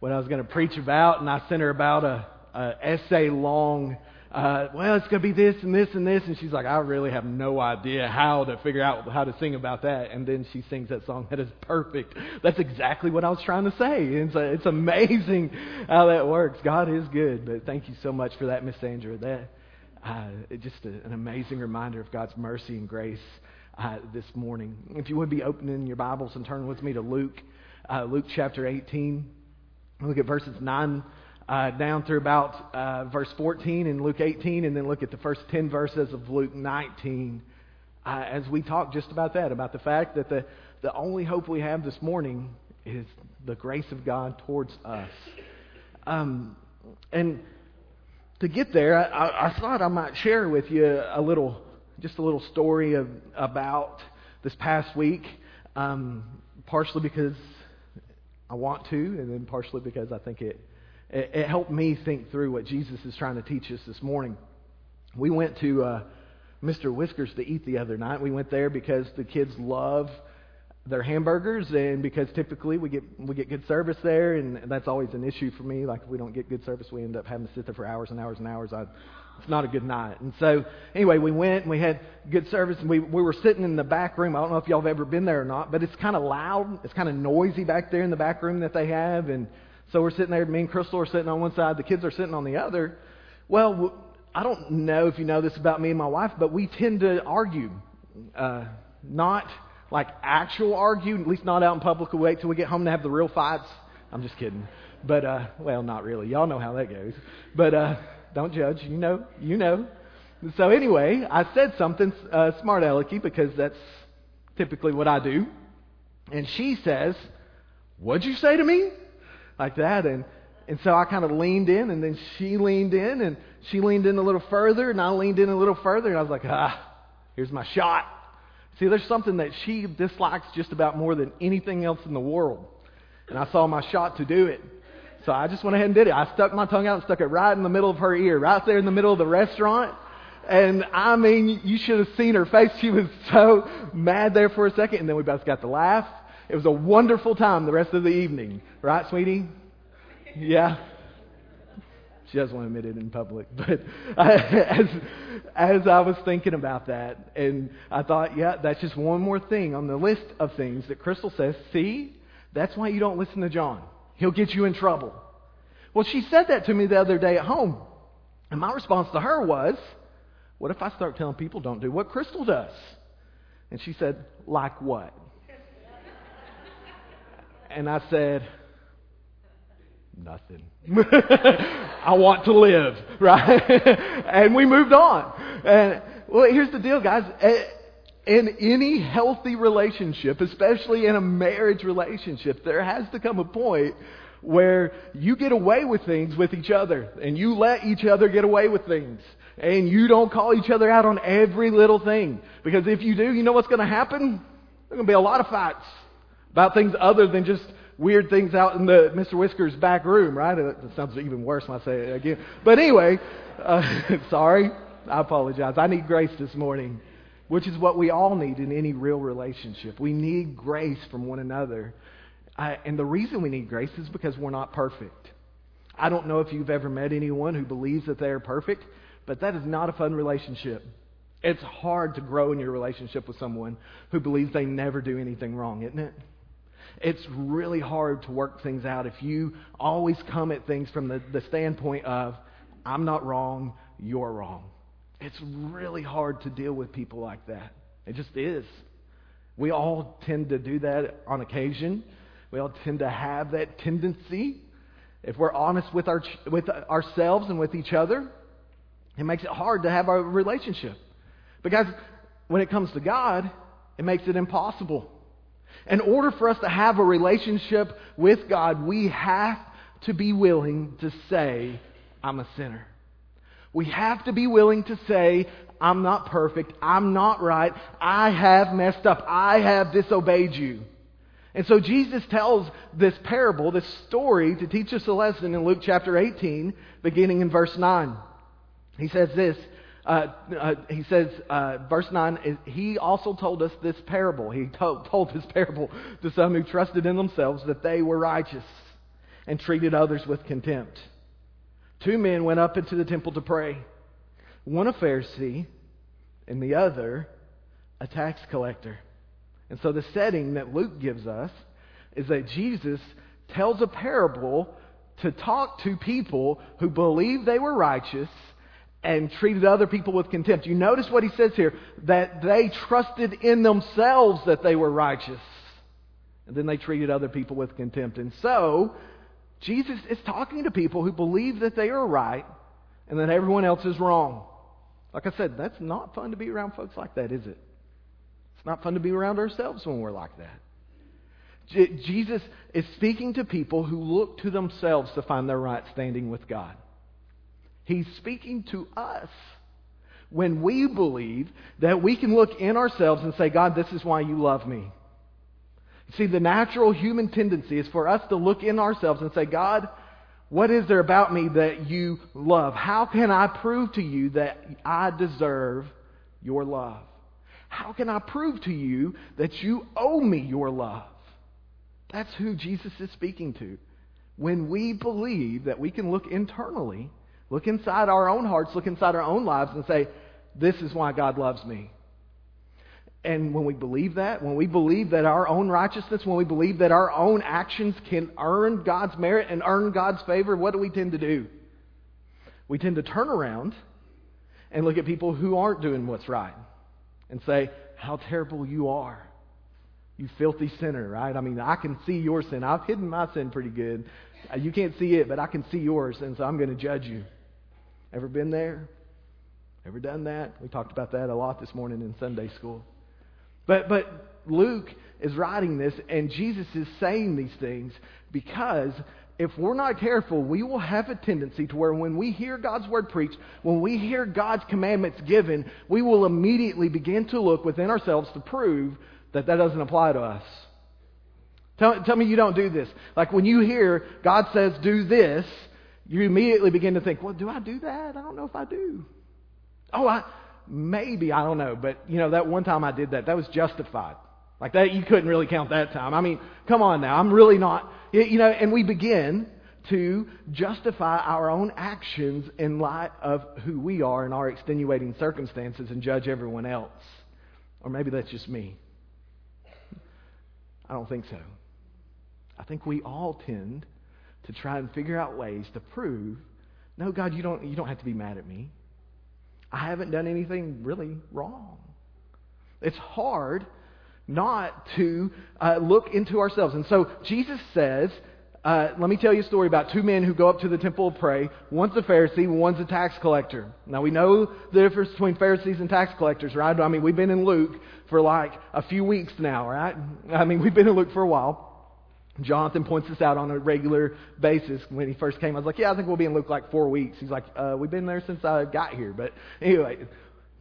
what I was going to preach about, and I sent her about a, a essay long. Uh, well, it's going to be this and this and this, and she's like, I really have no idea how to figure out how to sing about that. And then she sings that song that is perfect. That's exactly what I was trying to say. It's, a, it's amazing how that works. God is good. But thank you so much for that, Miss Sandra. That uh, just a, an amazing reminder of God's mercy and grace uh, this morning. If you would be opening your Bibles and turn with me to Luke, uh, Luke chapter 18. Look at verses 9 uh, down through about uh, verse 14 in Luke 18, and then look at the first 10 verses of Luke 19 uh, as we talk just about that, about the fact that the, the only hope we have this morning is the grace of God towards us. Um, and to get there, I, I, thought I might share with you a little, just a little story of, about this past week, um, partially because I want to, and then partially because I think it, it, it, helped me think through what Jesus is trying to teach us this morning. We went to uh, Mr. Whiskers to eat the other night. We went there because the kids love their hamburgers, and because typically we get we get good service there, and that's always an issue for me. Like if we don't get good service, we end up having to sit there for hours and hours and hours. I, it's not a good night. And so anyway, we went and we had good service, and we we were sitting in the back room. I don't know if y'all have ever been there or not, but it's kind of loud. It's kind of noisy back there in the back room that they have, and so we're sitting there. Me and Crystal are sitting on one side, the kids are sitting on the other. Well, I don't know if you know this about me and my wife, but we tend to argue, uh, not like actual argue, at least not out in public. We wait till we get home to have the real fights. I'm just kidding. But, uh, well, not really. Y'all know how that goes. But, uh, don't judge. You know, you know. So anyway, I said something uh, smart alecky because that's typically what I do. And she says, What'd you say to me? Like that. And, and so I kind of leaned in, and then she leaned in, and she leaned in a little further, and I leaned in a little further, and I was like, Ah, here's my shot. See, there's something that she dislikes just about more than anything else in the world. And I saw my shot to do it. So I just went ahead and did it. I stuck my tongue out and stuck it right in the middle of her ear, right there in the middle of the restaurant. And I mean, you should have seen her face. She was so mad there for a second. And then we both got to laugh. It was a wonderful time the rest of the evening. Right, sweetie? Yeah. She doesn't want to admit it in public, but I, as as I was thinking about that, and I thought, yeah, that's just one more thing on the list of things that Crystal says. See, that's why you don't listen to John. He'll get you in trouble. Well, she said that to me the other day at home, and my response to her was, "What if I start telling people don't do what Crystal does?" And she said, "Like what?" and I said, nothing. I want to live, right? and we moved on. And well, here's the deal, guys. Eh, In any healthy relationship, especially in a marriage relationship, there has to come a point where you get away with things with each other and you let each other get away with things and you don't call each other out on every little thing. Because if you do, you know what's going to happen? There's going to be a lot of fights about things other than just weird things out in the Mr. Whiskers back room, right? That sounds even worse when I say it again. But anyway, uh, sorry. I apologize. I need grace this morning, which is what we all need in any real relationship. We need grace from one another. And the reason we need grace is because we're not perfect. I don't know if you've ever met anyone who believes that they are perfect, but that is not a fun relationship. It's hard to grow in your relationship with someone who believes they never do anything wrong, isn't it? it's really hard to work things out if you always come at things from the, the standpoint of, I'm not wrong, you're wrong. It's really hard to deal with people like that. It just is. We all tend to do that on occasion. We all tend to have that tendency. If we're honest with, our, with ourselves and with each other, it makes it hard to have a relationship. Because when it comes to God, it makes it impossible. In order for us to have a relationship with God, we have to be willing to say, I'm a sinner. We have to be willing to say, I'm not perfect. I'm not right. I have messed up. I have disobeyed you. And so Jesus tells this parable, this story, to teach us a lesson in Luke chapter 18, beginning in verse 9. He says this uh, uh, he says, uh, verse 9, he also told us this parable. He to- told this parable to some who trusted in themselves that they were righteous and treated others with contempt. Two men went up into the temple to pray one a Pharisee, and the other a tax collector. And so the setting that Luke gives us is that Jesus tells a parable to talk to people who believe they were righteous and treated other people with contempt. You notice what he says here that they trusted in themselves that they were righteous. And then they treated other people with contempt. And so, Jesus is talking to people who believe that they are right and that everyone else is wrong. Like I said, that's not fun to be around folks like that, is it? It's not fun to be around ourselves when we're like that. J- Jesus is speaking to people who look to themselves to find their right standing with God. He's speaking to us when we believe that we can look in ourselves and say, God, this is why you love me. See, the natural human tendency is for us to look in ourselves and say, God, what is there about me that you love? How can I prove to you that I deserve your love? How can I prove to you that you owe me your love? That's who Jesus is speaking to. When we believe that we can look internally, look inside our own hearts, look inside our own lives, and say, This is why God loves me. And when we believe that, when we believe that our own righteousness, when we believe that our own actions can earn God's merit and earn God's favor, what do we tend to do? We tend to turn around and look at people who aren't doing what's right and say, How terrible you are. You filthy sinner, right? I mean, I can see your sin. I've hidden my sin pretty good. Uh, you can't see it, but I can see yours, and so I'm going to judge you. Ever been there? Ever done that? We talked about that a lot this morning in Sunday school. But, but Luke is writing this, and Jesus is saying these things because if we're not careful, we will have a tendency to where when we hear God's word preached, when we hear God's commandments given, we will immediately begin to look within ourselves to prove that that doesn't apply to us. Tell, tell me you don't do this. Like when you hear God says do this, you immediately begin to think, well, do I do that? I don't know if I do. Oh, I, maybe, I don't know. But, you know, that one time I did that, that was justified. Like that, you couldn't really count that time. I mean, come on now. I'm really not, you know, and we begin to justify our own actions in light of who we are and our extenuating circumstances and judge everyone else. Or maybe that's just me. I don't think so. I think we all tend to try and figure out ways to prove, no, God, you don't, you don't have to be mad at me. I haven't done anything really wrong. It's hard not to uh, look into ourselves. And so Jesus says, uh, let me tell you a story about two men who go up to the temple to pray. One's a Pharisee, one's a tax collector. Now we know the difference between Pharisees and tax collectors, right? I mean, we've been in Luke for like a few weeks now, right? I mean, we've been in Luke for a while. Jonathan points this out on a regular basis. When he first came, I was like, "Yeah, I think we'll be in Luke like four weeks." He's like, uh, "We've been there since I got here." But anyway,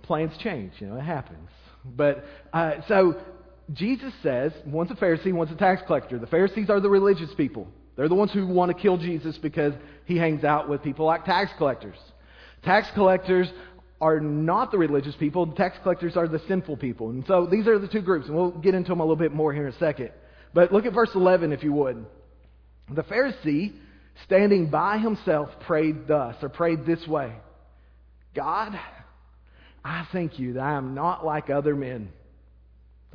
plans change. You know, it happens. But uh, so Jesus says, one's a Pharisee, one's a tax collector. The Pharisees are the religious people. They're the ones who want to kill Jesus because he hangs out with people like tax collectors. Tax collectors are not the religious people. The tax collectors are the sinful people. And so these are the two groups, and we'll get into them a little bit more here in a second. But look at verse 11, if you would. The Pharisee, standing by himself, prayed thus, or prayed this way God, I thank you that I am not like other men.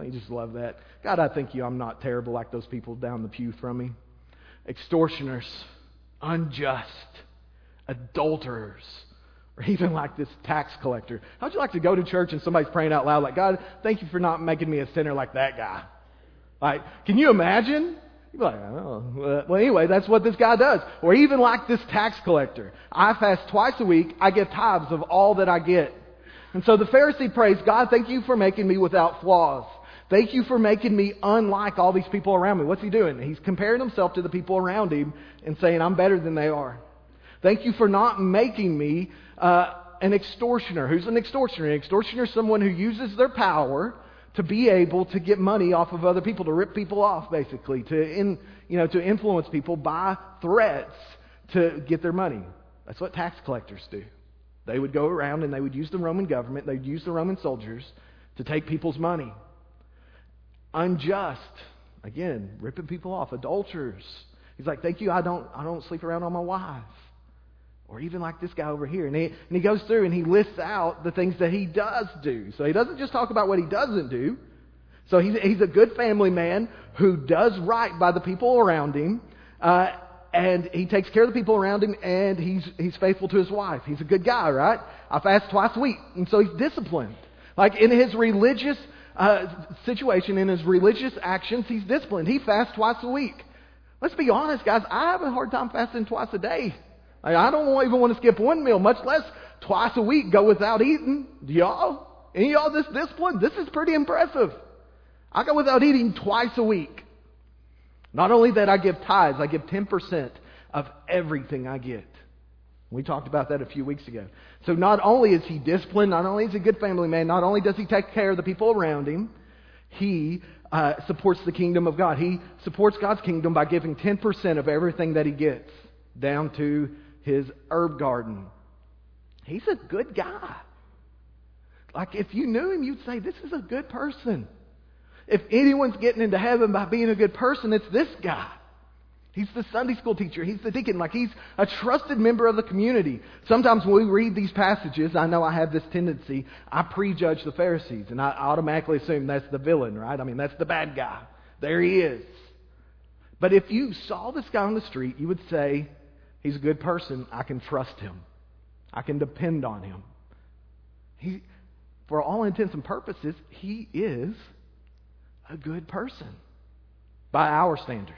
You just love that? God, I thank you I'm not terrible like those people down the pew from me. Extortioners, unjust, adulterers, or even like this tax collector. How'd you like to go to church and somebody's praying out loud like, God, thank you for not making me a sinner like that guy? Like, can you imagine? You'd be like, oh. Well, anyway, that's what this guy does. Or even like this tax collector. I fast twice a week. I give tithes of all that I get. And so the Pharisee prays, God, thank you for making me without flaws. Thank you for making me unlike all these people around me. What's he doing? He's comparing himself to the people around him and saying, I'm better than they are. Thank you for not making me uh, an extortioner. Who's an extortioner? An extortioner is someone who uses their power to be able to get money off of other people, to rip people off, basically, to in, you know to influence people by threats to get their money. That's what tax collectors do. They would go around and they would use the Roman government, they'd use the Roman soldiers to take people's money. Unjust, again, ripping people off, adulterers. He's like, thank you, I don't, I don't sleep around on my wife. Or even like this guy over here. And he, and he goes through and he lists out the things that he does do. So he doesn't just talk about what he doesn't do. So he's, he's a good family man who does right by the people around him. Uh, and he takes care of the people around him and he's, he's faithful to his wife. He's a good guy, right? I fast twice a week. And so he's disciplined. Like in his religious uh, situation, in his religious actions, he's disciplined. He fasts twice a week. Let's be honest, guys. I have a hard time fasting twice a day. I don't even want to skip one meal, much less twice a week go without eating. Do y'all? Any y'all this disciplined? This is pretty impressive. I go without eating twice a week. Not only that, I give tithes. I give 10% of everything I get. We talked about that a few weeks ago. So not only is he disciplined, not only is he a good family man, not only does he take care of the people around him, he uh, supports the kingdom of God. He supports God's kingdom by giving 10% of everything that he gets down to his herb garden. He's a good guy. Like if you knew him, you'd say, this is a good person. If anyone's getting into heaven by being a good person, it's this guy. He's the Sunday school teacher. He's the deacon. Like he's a trusted member of the community. Sometimes when we read these passages, I know I have this tendency. I prejudge the Pharisees and I automatically assume that's the villain, right? I mean, that's the bad guy. There he is. But if you saw this guy on the street, you would say, he's a good person. I can trust him. I can depend on him. He, for all intents and purposes, he is a good person by our standards.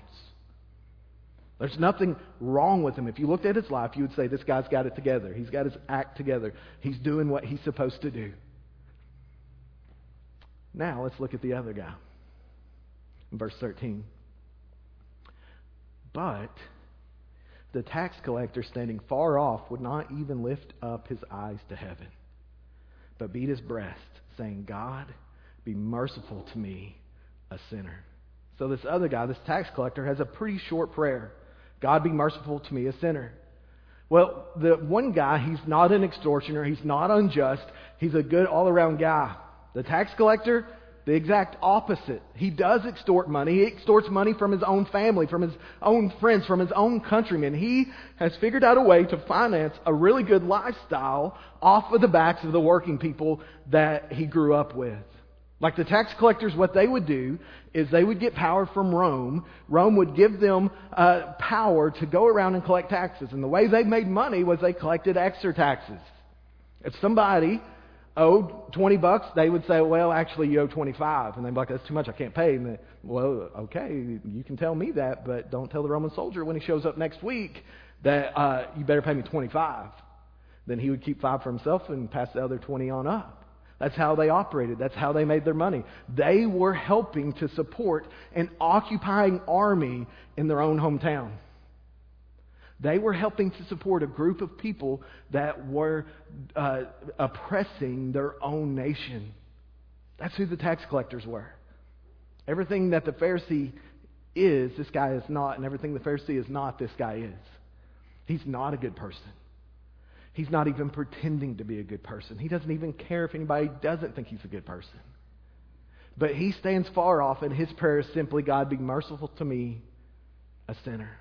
There's nothing wrong with him. If you looked at his life, you would say, This guy's got it together. He's got his act together. He's doing what he's supposed to do. Now, let's look at the other guy. Verse 13. But the tax collector, standing far off, would not even lift up his eyes to heaven, but beat his breast, saying, God, be merciful to me, a sinner. So this other guy, this tax collector, has a pretty short prayer God be merciful to me, a sinner. Well, the one guy, he's not an extortioner, he's not unjust, he's a good all around guy. The tax collector, the exact opposite. He does extort money. He extorts money from his own family, from his own friends, from his own countrymen. He has figured out a way to finance a really good lifestyle off of the backs of the working people that he grew up with. Like the tax collectors, what they would do is they would get power from Rome. Rome would give them uh, power to go around and collect taxes. And the way they made money was they collected extra taxes. If somebody owed 20 bucks, they would say, well, actually, you owe 25. And they'd be like, that's too much, I can't pay. And they, well, okay, you can tell me that, but don't tell the Roman soldier when he shows up next week that uh, you better pay me 25. Then he would keep five for himself and pass the other 20 on up. That's how they operated. That's how they made their money. They were helping to support an occupying army in their own hometown. They were helping to support a group of people that were uh, oppressing their own nation. That's who the tax collectors were. Everything that the Pharisee is, this guy is not, and everything the Pharisee is not, this guy is. He's not a good person. He's not even pretending to be a good person. He doesn't even care if anybody doesn't think he's a good person. But he stands far off, and his prayer is simply God, be merciful to me, a sinner.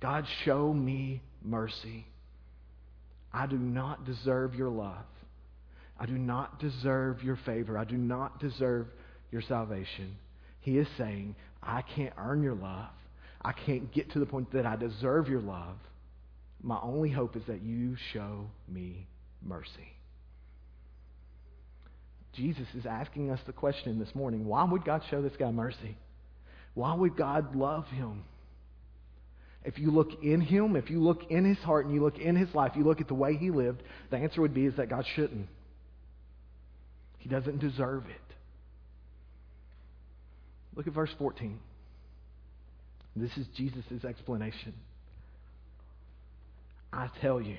God, show me mercy. I do not deserve your love. I do not deserve your favor. I do not deserve your salvation. He is saying, I can't earn your love. I can't get to the point that I deserve your love. My only hope is that you show me mercy. Jesus is asking us the question this morning why would God show this guy mercy? Why would God love him? If you look in him, if you look in his heart and you look in his life, you look at the way he lived, the answer would be is that God shouldn't. He doesn't deserve it. Look at verse 14. This is Jesus' explanation. I tell you,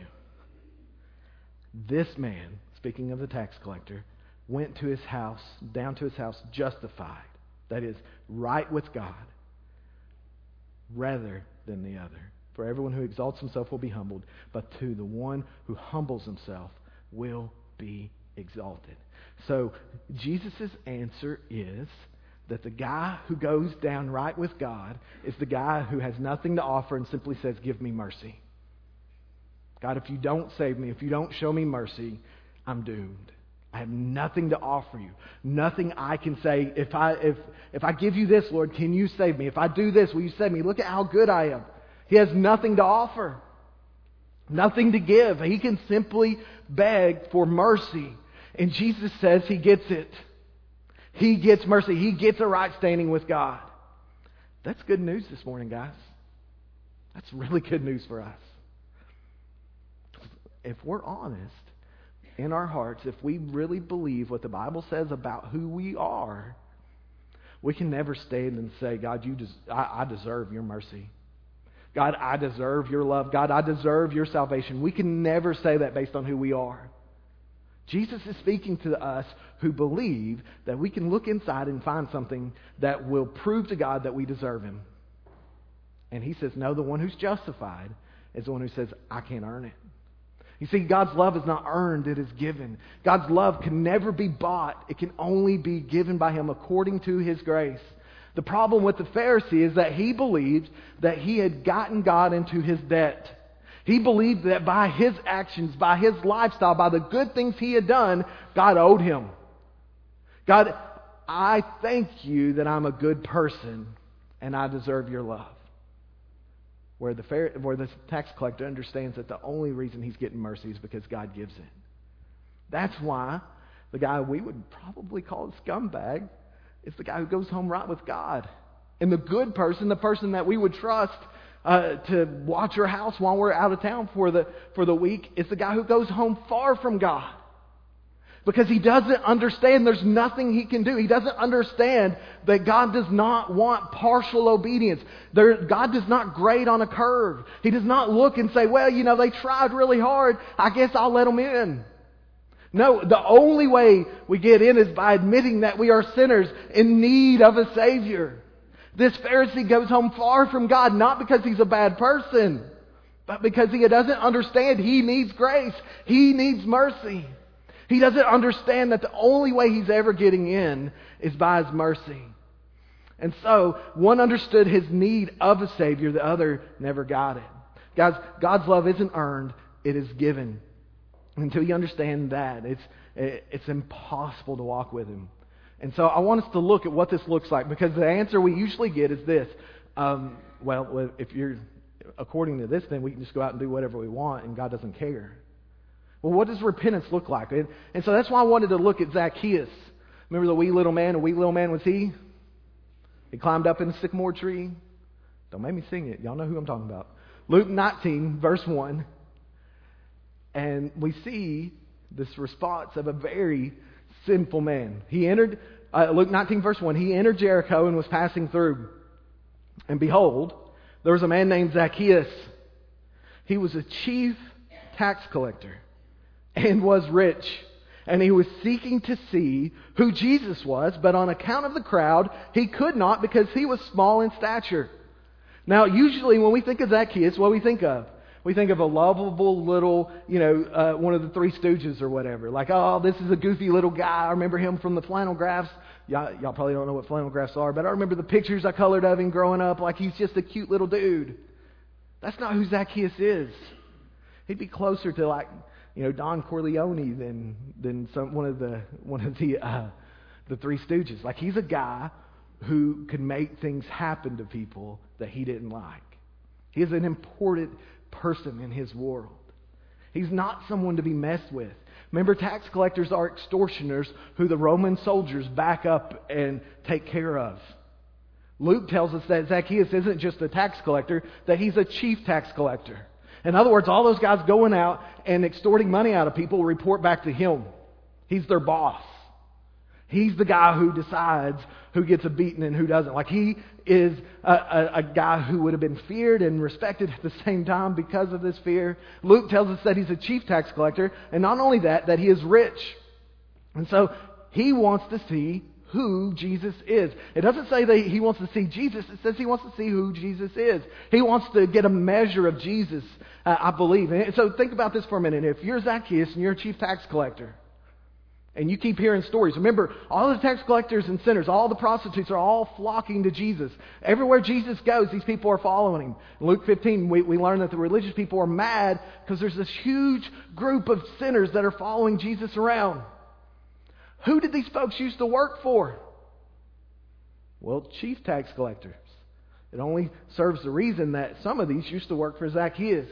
this man, speaking of the tax collector, went to his house, down to his house, justified. That is, right with God, rather than the other. For everyone who exalts himself will be humbled, but to the one who humbles himself will be exalted. So, Jesus' answer is that the guy who goes down right with God is the guy who has nothing to offer and simply says, Give me mercy. God, if you don't save me, if you don't show me mercy, I'm doomed. I have nothing to offer you. Nothing I can say. If I, if, if I give you this, Lord, can you save me? If I do this, will you save me? Look at how good I am. He has nothing to offer, nothing to give. He can simply beg for mercy. And Jesus says he gets it. He gets mercy. He gets a right standing with God. That's good news this morning, guys. That's really good news for us. If we're honest in our hearts, if we really believe what the Bible says about who we are, we can never stand and say, God, you des- I, I deserve your mercy. God, I deserve your love. God, I deserve your salvation. We can never say that based on who we are. Jesus is speaking to us who believe that we can look inside and find something that will prove to God that we deserve Him. And He says, No, the one who's justified is the one who says, I can't earn it. You see, God's love is not earned, it is given. God's love can never be bought, it can only be given by Him according to His grace. The problem with the Pharisee is that he believed that he had gotten God into his debt. He believed that by his actions, by his lifestyle, by the good things he had done, God owed him. God, I thank you that I'm a good person and I deserve your love. Where the, where the tax collector understands that the only reason he's getting mercy is because God gives it. That's why the guy we would probably call a scumbag is the guy who goes home right with God. And the good person, the person that we would trust uh, to watch our house while we're out of town for the, for the week, is the guy who goes home far from God. Because he doesn't understand there's nothing he can do. He doesn't understand that God does not want partial obedience. There, God does not grade on a curve. He does not look and say, well, you know, they tried really hard. I guess I'll let them in. No, the only way we get in is by admitting that we are sinners in need of a Savior. This Pharisee goes home far from God, not because he's a bad person, but because he doesn't understand he needs grace. He needs mercy. He doesn't understand that the only way he's ever getting in is by his mercy. And so, one understood his need of a Savior, the other never got it. Guys, God's love isn't earned, it is given. Until you understand that, it's, it's impossible to walk with Him. And so I want us to look at what this looks like because the answer we usually get is this. Um, well, if you're according to this, then we can just go out and do whatever we want and God doesn't care. Well, what does repentance look like? And, and so that's why I wanted to look at Zacchaeus. Remember the wee little man? A wee little man was he? He climbed up in the sycamore tree. Don't make me sing it. Y'all know who I'm talking about. Luke 19, verse 1. And we see this response of a very sinful man. He entered, uh, Luke 19, verse 1, he entered Jericho and was passing through. And behold, there was a man named Zacchaeus. He was a chief tax collector and was rich. And he was seeking to see who Jesus was, but on account of the crowd, he could not because he was small in stature. Now, usually when we think of Zacchaeus, what do we think of? We think of a lovable little, you know, uh, one of the Three Stooges or whatever. Like, oh, this is a goofy little guy. I remember him from the flannel graphs. Y'all, y'all probably don't know what flannel graphs are, but I remember the pictures I colored of him growing up. Like he's just a cute little dude. That's not who Zacchaeus is. He'd be closer to like, you know, Don Corleone than than some one of the one of the uh, the Three Stooges. Like he's a guy who could make things happen to people that he didn't like. He is an important person in his world. He's not someone to be messed with. Remember, tax collectors are extortioners who the Roman soldiers back up and take care of. Luke tells us that Zacchaeus isn't just a tax collector, that he's a chief tax collector. In other words, all those guys going out and extorting money out of people report back to him. He's their boss. He's the guy who decides who gets a beating and who doesn't. Like he is a, a, a, guy who would have been feared and respected at the same time because of this fear. Luke tells us that he's a chief tax collector, and not only that, that he is rich. And so he wants to see who Jesus is. It doesn't say that he wants to see Jesus, it says he wants to see who Jesus is. He wants to get a measure of Jesus, uh, I believe. And so think about this for a minute. If you're Zacchaeus and you're a chief tax collector, And you keep hearing stories. Remember, all the tax collectors and sinners, all the prostitutes are all flocking to Jesus. Everywhere Jesus goes, these people are following him. In Luke 15, we, we learn that the religious people are mad because there's this huge group of sinners that are following Jesus around. Who did these folks used to work for? Well, chief tax collectors. It only serves the reason that some of these used to work for Zacchaeus.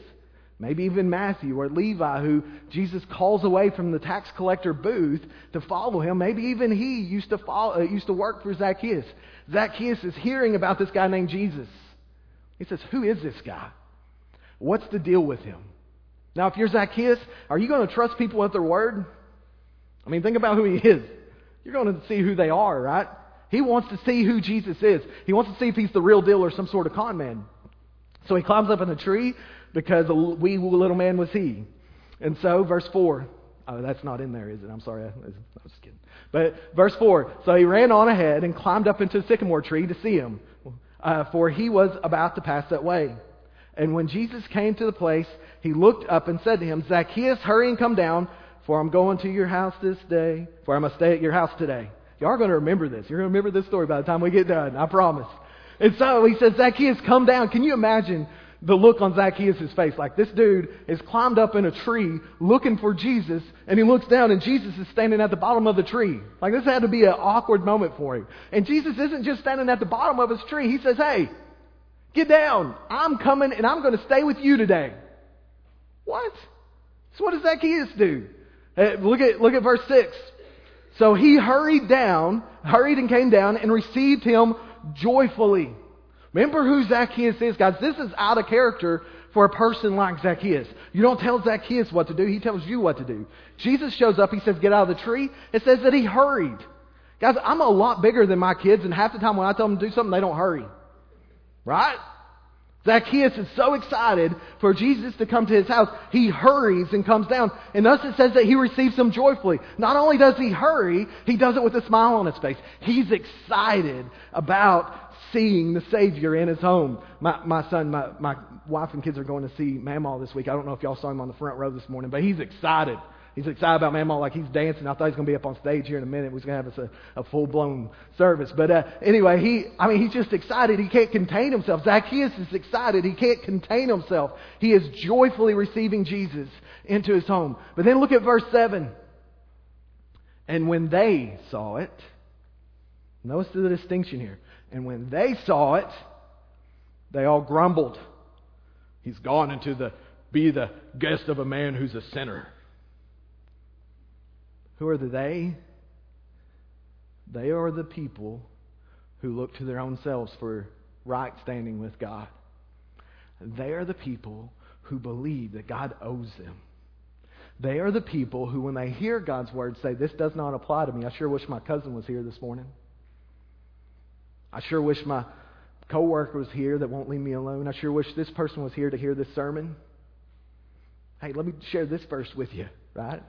Maybe even Matthew or Levi, who Jesus calls away from the tax collector booth to follow him. Maybe even he used to, follow, uh, used to work for Zacchaeus. Zacchaeus is hearing about this guy named Jesus. He says, Who is this guy? What's the deal with him? Now, if you're Zacchaeus, are you going to trust people at their word? I mean, think about who he is. You're going to see who they are, right? He wants to see who Jesus is. He wants to see if he's the real deal or some sort of con man. So he climbs up in a tree because a wee little man was he. And so, verse 4. Oh, that's not in there, is it? I'm sorry. I, was just kidding. But verse 4. So he ran on ahead and climbed up into a sycamore tree to see him, uh, for he was about to pass that way. And when Jesus came to the place, he looked up and said to him, Zacchaeus, hurry and come down, for I'm going to your house this day, for I must stay at your house today. Y'all are going to remember this. You're going to remember this story by the time we get done. I promise. And so he says, Zacchaeus, come down. Can you imagine the look on Zacchaeus' face. Like this dude has climbed up in a tree looking for Jesus, and he looks down, and Jesus is standing at the bottom of the tree. Like this had to be an awkward moment for him. And Jesus isn't just standing at the bottom of his tree. He says, Hey, get down. I'm coming, and I'm going to stay with you today. What? So what does Zacchaeus do? Uh, look at look at verse six. So he hurried down, hurried and came down, and received him joyfully. Remember who Zacchaeus is, guys. This is out of character for a person like Zacchaeus. You don't tell Zacchaeus what to do, he tells you what to do. Jesus shows up, he says, Get out of the tree. It says that he hurried. Guys, I'm a lot bigger than my kids, and half the time when I tell them to do something, they don't hurry. Right? Zacchaeus is so excited for Jesus to come to his house, he hurries and comes down. And thus it says that he receives him joyfully. Not only does he hurry, he does it with a smile on his face. He's excited about seeing the Savior in his home. My, my son, my, my wife and kids are going to see Mamaw this week. I don't know if y'all saw him on the front row this morning, but he's excited. He's excited about Mamaw like he's dancing. I thought he was going to be up on stage here in a minute. He's going to have a, a full blown service. But uh, anyway, he, I mean, he's just excited. He can't contain himself. Zacchaeus is excited. He can't contain himself. He is joyfully receiving Jesus into his home. But then look at verse 7. And when they saw it, notice the distinction here. And when they saw it, they all grumbled. He's gone into the be the guest of a man who's a sinner. Who are the they? They are the people who look to their own selves for right standing with God. They are the people who believe that God owes them. They are the people who, when they hear God's word, say, This does not apply to me. I sure wish my cousin was here this morning. I sure wish my coworker was here that won't leave me alone. I sure wish this person was here to hear this sermon. Hey, let me share this verse with you, right?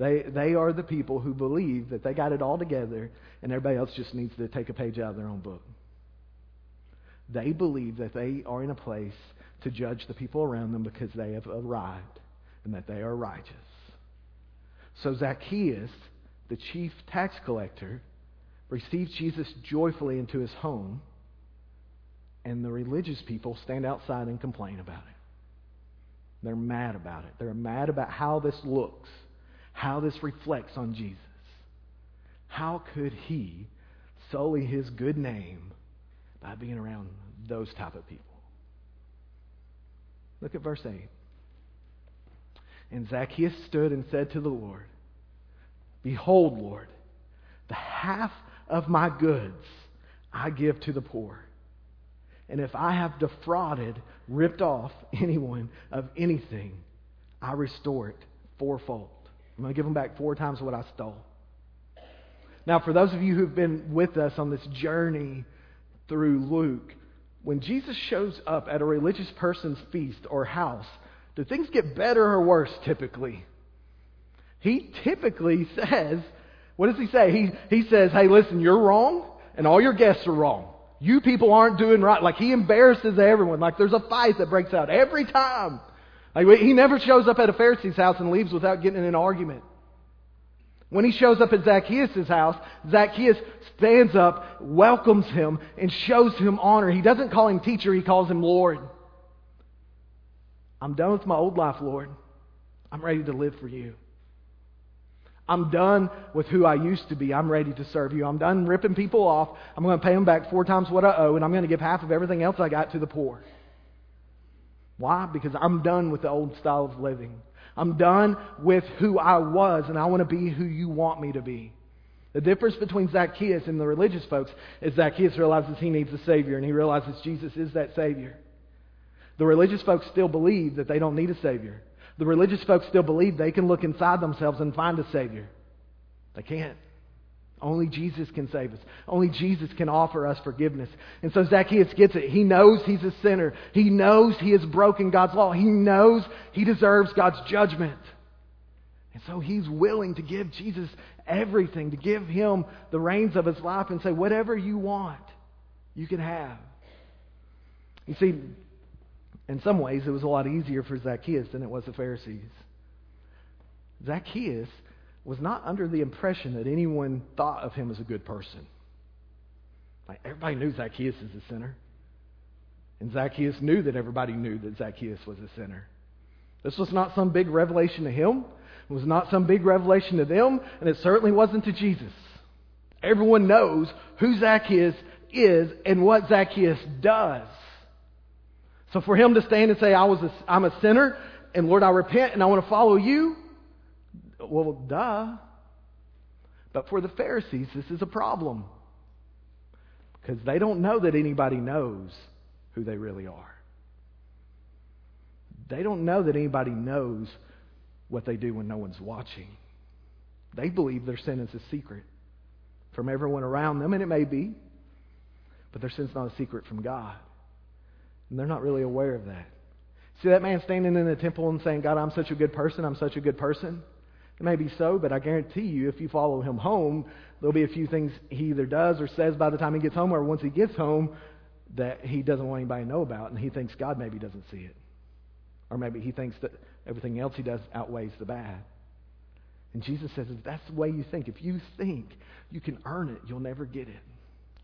They, they are the people who believe that they got it all together and everybody else just needs to take a page out of their own book. They believe that they are in a place to judge the people around them because they have arrived and that they are righteous. So Zacchaeus, the chief tax collector, receives Jesus joyfully into his home, and the religious people stand outside and complain about it. They're mad about it. They're mad about how this looks, how this reflects on Jesus. How could he sully his good name by being around those type of people? Look at verse 8. And Zacchaeus stood and said to the Lord, Behold, Lord, the half of my goods I give to the poor. And if I have defrauded, ripped off anyone of anything, I restore it fourfold. I'm going to give them back four times what I stole. Now, for those of you who've been with us on this journey through Luke, when Jesus shows up at a religious person's feast or house, do things get better or worse typically? He typically says, what does he say? He, he says, hey, listen, you're wrong, and all your guests are wrong. You people aren't doing right. Like, he embarrasses everyone. Like, there's a fight that breaks out every time. Like, he never shows up at a Pharisee's house and leaves without getting in an argument. When he shows up at Zacchaeus' house, Zacchaeus stands up, welcomes him, and shows him honor. He doesn't call him teacher, he calls him Lord. I'm done with my old life, Lord. I'm ready to live for you. I'm done with who I used to be. I'm ready to serve you. I'm done ripping people off. I'm going to pay them back four times what I owe, and I'm going to give half of everything else I got to the poor. Why? Because I'm done with the old style of living. I'm done with who I was, and I want to be who you want me to be. The difference between Zacchaeus and the religious folks is Zacchaeus realizes he needs a Savior, and he realizes Jesus is that Savior. The religious folks still believe that they don't need a Savior. The religious folks still believe they can look inside themselves and find a Savior. They can't. Only Jesus can save us. Only Jesus can offer us forgiveness. And so Zacchaeus gets it. He knows he's a sinner. He knows he has broken God's law. He knows he deserves God's judgment. And so he's willing to give Jesus everything, to give him the reins of his life and say, whatever you want, you can have. You see, in some ways, it was a lot easier for Zacchaeus than it was the Pharisees. Zacchaeus was not under the impression that anyone thought of him as a good person. Like everybody knew Zacchaeus is a sinner. And Zacchaeus knew that everybody knew that Zacchaeus was a sinner. This was not some big revelation to him. It was not some big revelation to them, and it certainly wasn't to Jesus. Everyone knows who Zacchaeus is and what Zacchaeus does. So for him to stand and say, I was a, I'm a sinner, and Lord, I repent and I want to follow you, well, duh. But for the Pharisees, this is a problem. Because they don't know that anybody knows who they really are. They don't know that anybody knows what they do when no one's watching. They believe their sin is a secret from everyone around them, and it may be, but their sin's not a secret from God. And they're not really aware of that. See that man standing in the temple and saying, God, I'm such a good person, I'm such a good person? It may be so, but I guarantee you, if you follow him home, there'll be a few things he either does or says by the time he gets home, or once he gets home, that he doesn't want anybody to know about, and he thinks God maybe doesn't see it. Or maybe he thinks that everything else he does outweighs the bad. And Jesus says, if that's the way you think, if you think you can earn it, you'll never get it.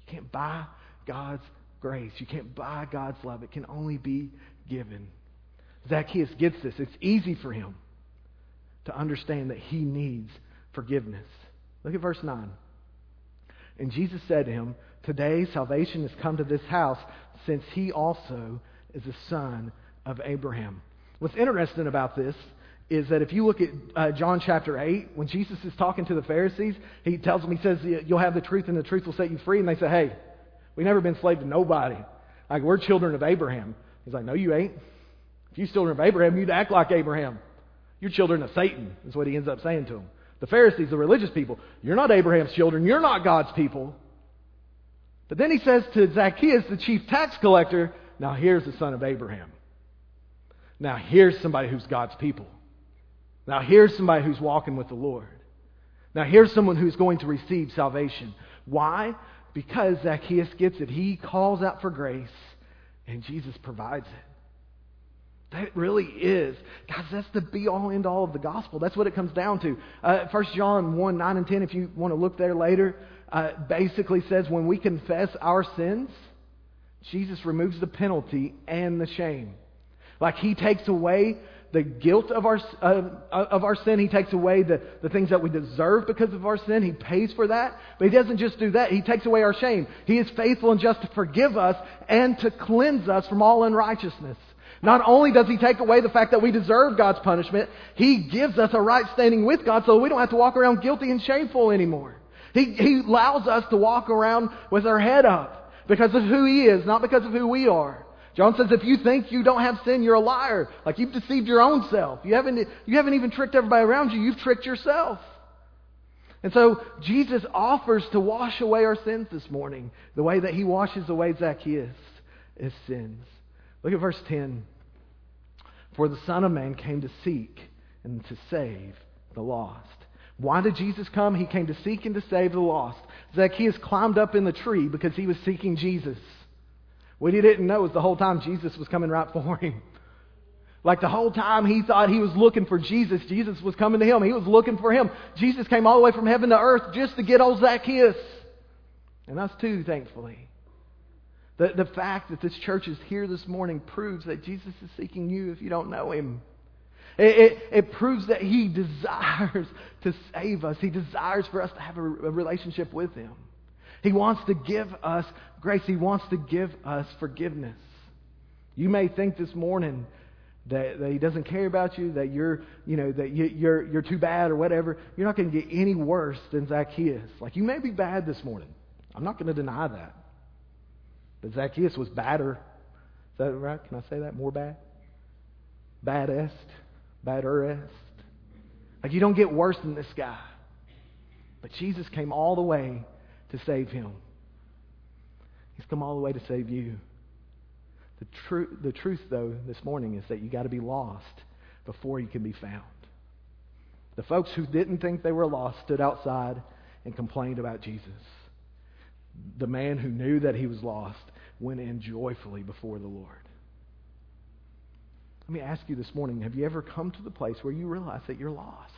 You can't buy God's grace. You can't buy God's love. It can only be given. Zacchaeus gets this. It's easy for him to understand that he needs forgiveness. Look at verse 9. And Jesus said to him, Today salvation has come to this house, since he also is a son of Abraham. What's interesting about this is that if you look at uh, John chapter 8, when Jesus is talking to the Pharisees, he tells them, he says, You'll have the truth, and the truth will set you free. And they say, Hey, we've never been slave to nobody. Like, we're children of Abraham. He's like, No, you ain't. If you're children of Abraham, you'd act like Abraham. You're children of Satan, is what he ends up saying to them. The Pharisees, the religious people, you're not Abraham's children. You're not God's people. But then he says to Zacchaeus, the chief tax collector, Now here's the son of Abraham. Now here's somebody who's God's people. Now here's somebody who's walking with the Lord. Now here's someone who's going to receive salvation. Why? Because Zacchaeus gets it. He calls out for grace, and Jesus provides it. That really is. Guys, that's the be all end all of the gospel. That's what it comes down to. Uh, 1 John 1 9 and 10, if you want to look there later, uh, basically says when we confess our sins, Jesus removes the penalty and the shame. Like he takes away the guilt of our, uh, of our sin. He takes away the, the things that we deserve because of our sin. He pays for that. But He doesn't just do that. He takes away our shame. He is faithful and just to forgive us and to cleanse us from all unrighteousness. Not only does He take away the fact that we deserve God's punishment, He gives us a right standing with God so we don't have to walk around guilty and shameful anymore. He, he allows us to walk around with our head up because of who He is, not because of who we are. John says if you think you don't have sin, you're a liar. Like you've deceived your own self. You haven't, you haven't even tricked everybody around you, you've tricked yourself. And so Jesus offers to wash away our sins this morning, the way that he washes away Zacchaeus' his sins. Look at verse 10. For the Son of Man came to seek and to save the lost. Why did Jesus come? He came to seek and to save the lost. Zacchaeus climbed up in the tree because he was seeking Jesus. What he didn't know is the whole time Jesus was coming right for him. Like the whole time he thought he was looking for Jesus, Jesus was coming to him. He was looking for him. Jesus came all the way from heaven to earth just to get old Zacchaeus. And us too, thankfully. The, the fact that this church is here this morning proves that Jesus is seeking you if you don't know him. It, it, it, proves that He desires to save us. He desires for us to have a, a relationship with Him. He wants to give us grace. He wants to give us forgiveness. You may think this morning that, that He doesn't care about you, that you're, you know, that you, you're, you're too bad or whatever. You're not going to get any worse than Zacchaeus. Like, you may be bad this morning. I'm not going to deny that. But Zacchaeus was badder. Is that right? Can I say that? More bad? Baddest betterest. Like you don't get worse than this guy. But Jesus came all the way to save him. He's come all the way to save you. The, tru- the truth, though, this morning is that you got to be lost before you can be found. The folks who didn't think they were lost stood outside and complained about Jesus. The man who knew that he was lost went in joyfully before the Lord. Let me ask you this morning have you ever come to the place where you realize that you're lost?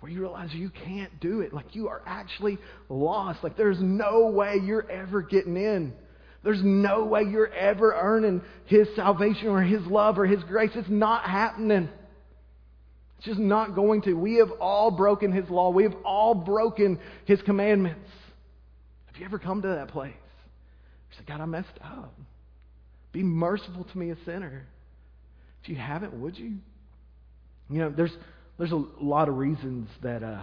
Where you realize you can't do it? Like you are actually lost. Like there's no way you're ever getting in. There's no way you're ever earning His salvation or His love or His grace. It's not happening. It's just not going to. We have all broken His law. We have all broken His commandments. Have you ever come to that place? You say, God, I messed up. Be merciful to me, a sinner. If you haven't, would you? You know, there's there's a lot of reasons that uh,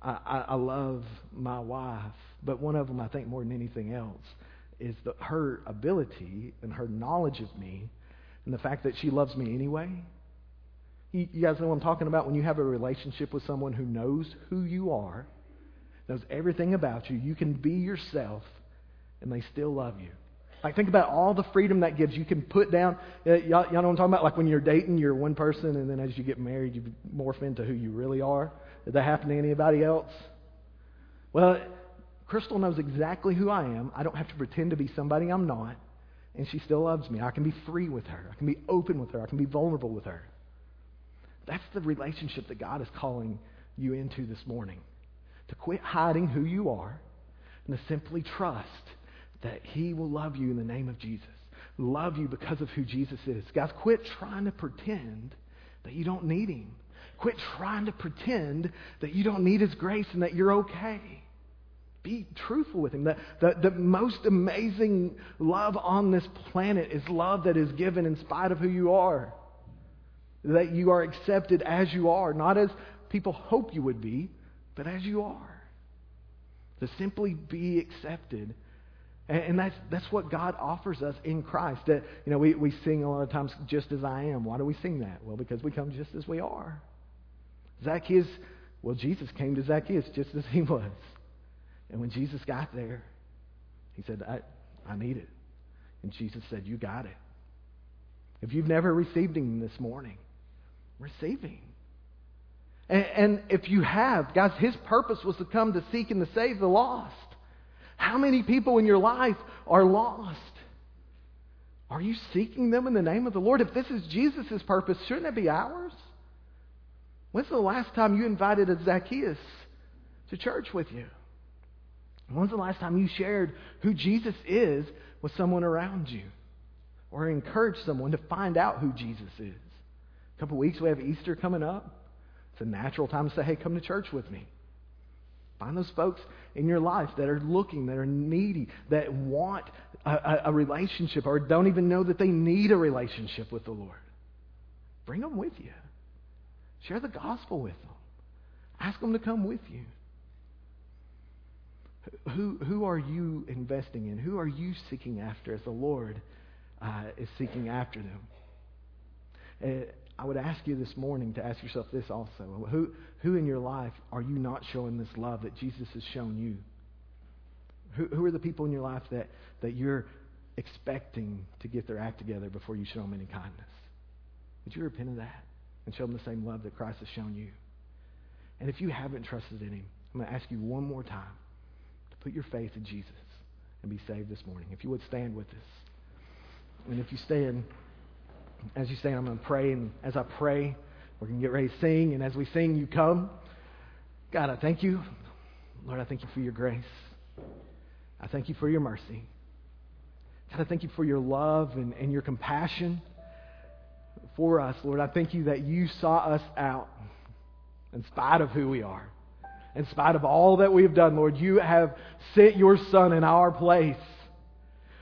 I, I love my wife, but one of them, I think, more than anything else, is the, her ability and her knowledge of me, and the fact that she loves me anyway. You, you guys know what I'm talking about when you have a relationship with someone who knows who you are, knows everything about you. You can be yourself, and they still love you. Like, think about all the freedom that gives. You can put down, uh, y'all, y'all know what I'm talking about? Like when you're dating, you're one person, and then as you get married, you morph into who you really are. Did that happen to anybody else? Well, Crystal knows exactly who I am. I don't have to pretend to be somebody I'm not, and she still loves me. I can be free with her, I can be open with her, I can be vulnerable with her. That's the relationship that God is calling you into this morning. To quit hiding who you are and to simply trust that He will love you in the name of Jesus. Love you because of who Jesus is. Guys, quit trying to pretend that you don't need Him. Quit trying to pretend that you don't need His grace and that you're okay. Be truthful with Him. The, the, the most amazing love on this planet is love that is given in spite of who you are. That you are accepted as you are, not as people hope you would be, but as you are. To simply be accepted and, that's, that's what God offers us in Christ. That, you know, we, we sing a lot of times, just as I am. Why do we sing that? Well, because we come just as we are. Zacchaeus, well, Jesus came to Zacchaeus just as he was. And when Jesus got there, he said, I, I need it. And Jesus said, You got it. If you've never received him this morning, receive him. And, and if you have, guys, his purpose was to come to seek and to save the lost. How many people in your life are lost? Are you seeking them in the name of the Lord? If this is Jesus' purpose, shouldn't it be ours? When's the last time you invited a Zacchaeus to church with you? When's the last time you shared who Jesus is with someone around you? Or encouraged someone to find out who Jesus is? A couple weeks, we have Easter coming up. It's a natural time to say, hey, come to church with me. Find those folks in your life that are looking, that are needy, that want a, a, a, relationship or don't even know that they need a relationship with the Lord. Bring them with you. Share the gospel with them. Ask them to come with you. Who, who are you investing in? Who are you seeking after as the Lord uh, is seeking after them? Uh, I would ask you this morning to ask yourself this also. Who, who in your life are you not showing this love that Jesus has shown you? Who, who are the people in your life that, that you're expecting to get their act together before you show them any kindness? Would you repent of that and show them the same love that Christ has shown you? And if you haven't trusted in Him, I'm going to ask you one more time to put your faith in Jesus and be saved this morning. If you would stand with us. And if you stand, as you say, I'm going to pray. And as I pray, we're going to get ready to sing. And as we sing, you come. God, I thank you. Lord, I thank you for your grace. I thank you for your mercy. God, I thank you for your love and, and your compassion for us. Lord, I thank you that you saw us out in spite of who we are. In spite of all that we have done, Lord, you have sent your Son in our place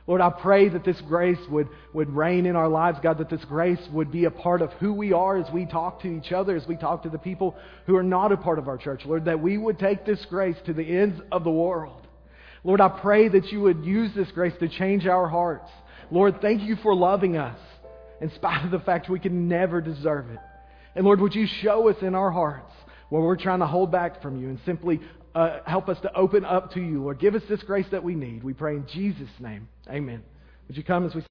Lord, I pray that this grace would, would reign in our lives, God, that this grace would be a part of who we are as we talk to each other, as we talk to the people who are not a part of our church. Lord, that we would take this grace to the ends of the world. Lord, I pray that you would use this grace to change our hearts. Lord, thank you for loving us in spite of the fact we can never deserve it. And Lord, would you show us in our hearts where we're trying to hold back from you and simply uh, help us to open up to you, Lord. Give us this grace that we need. We pray in Jesus' name. Amen. Would you come as we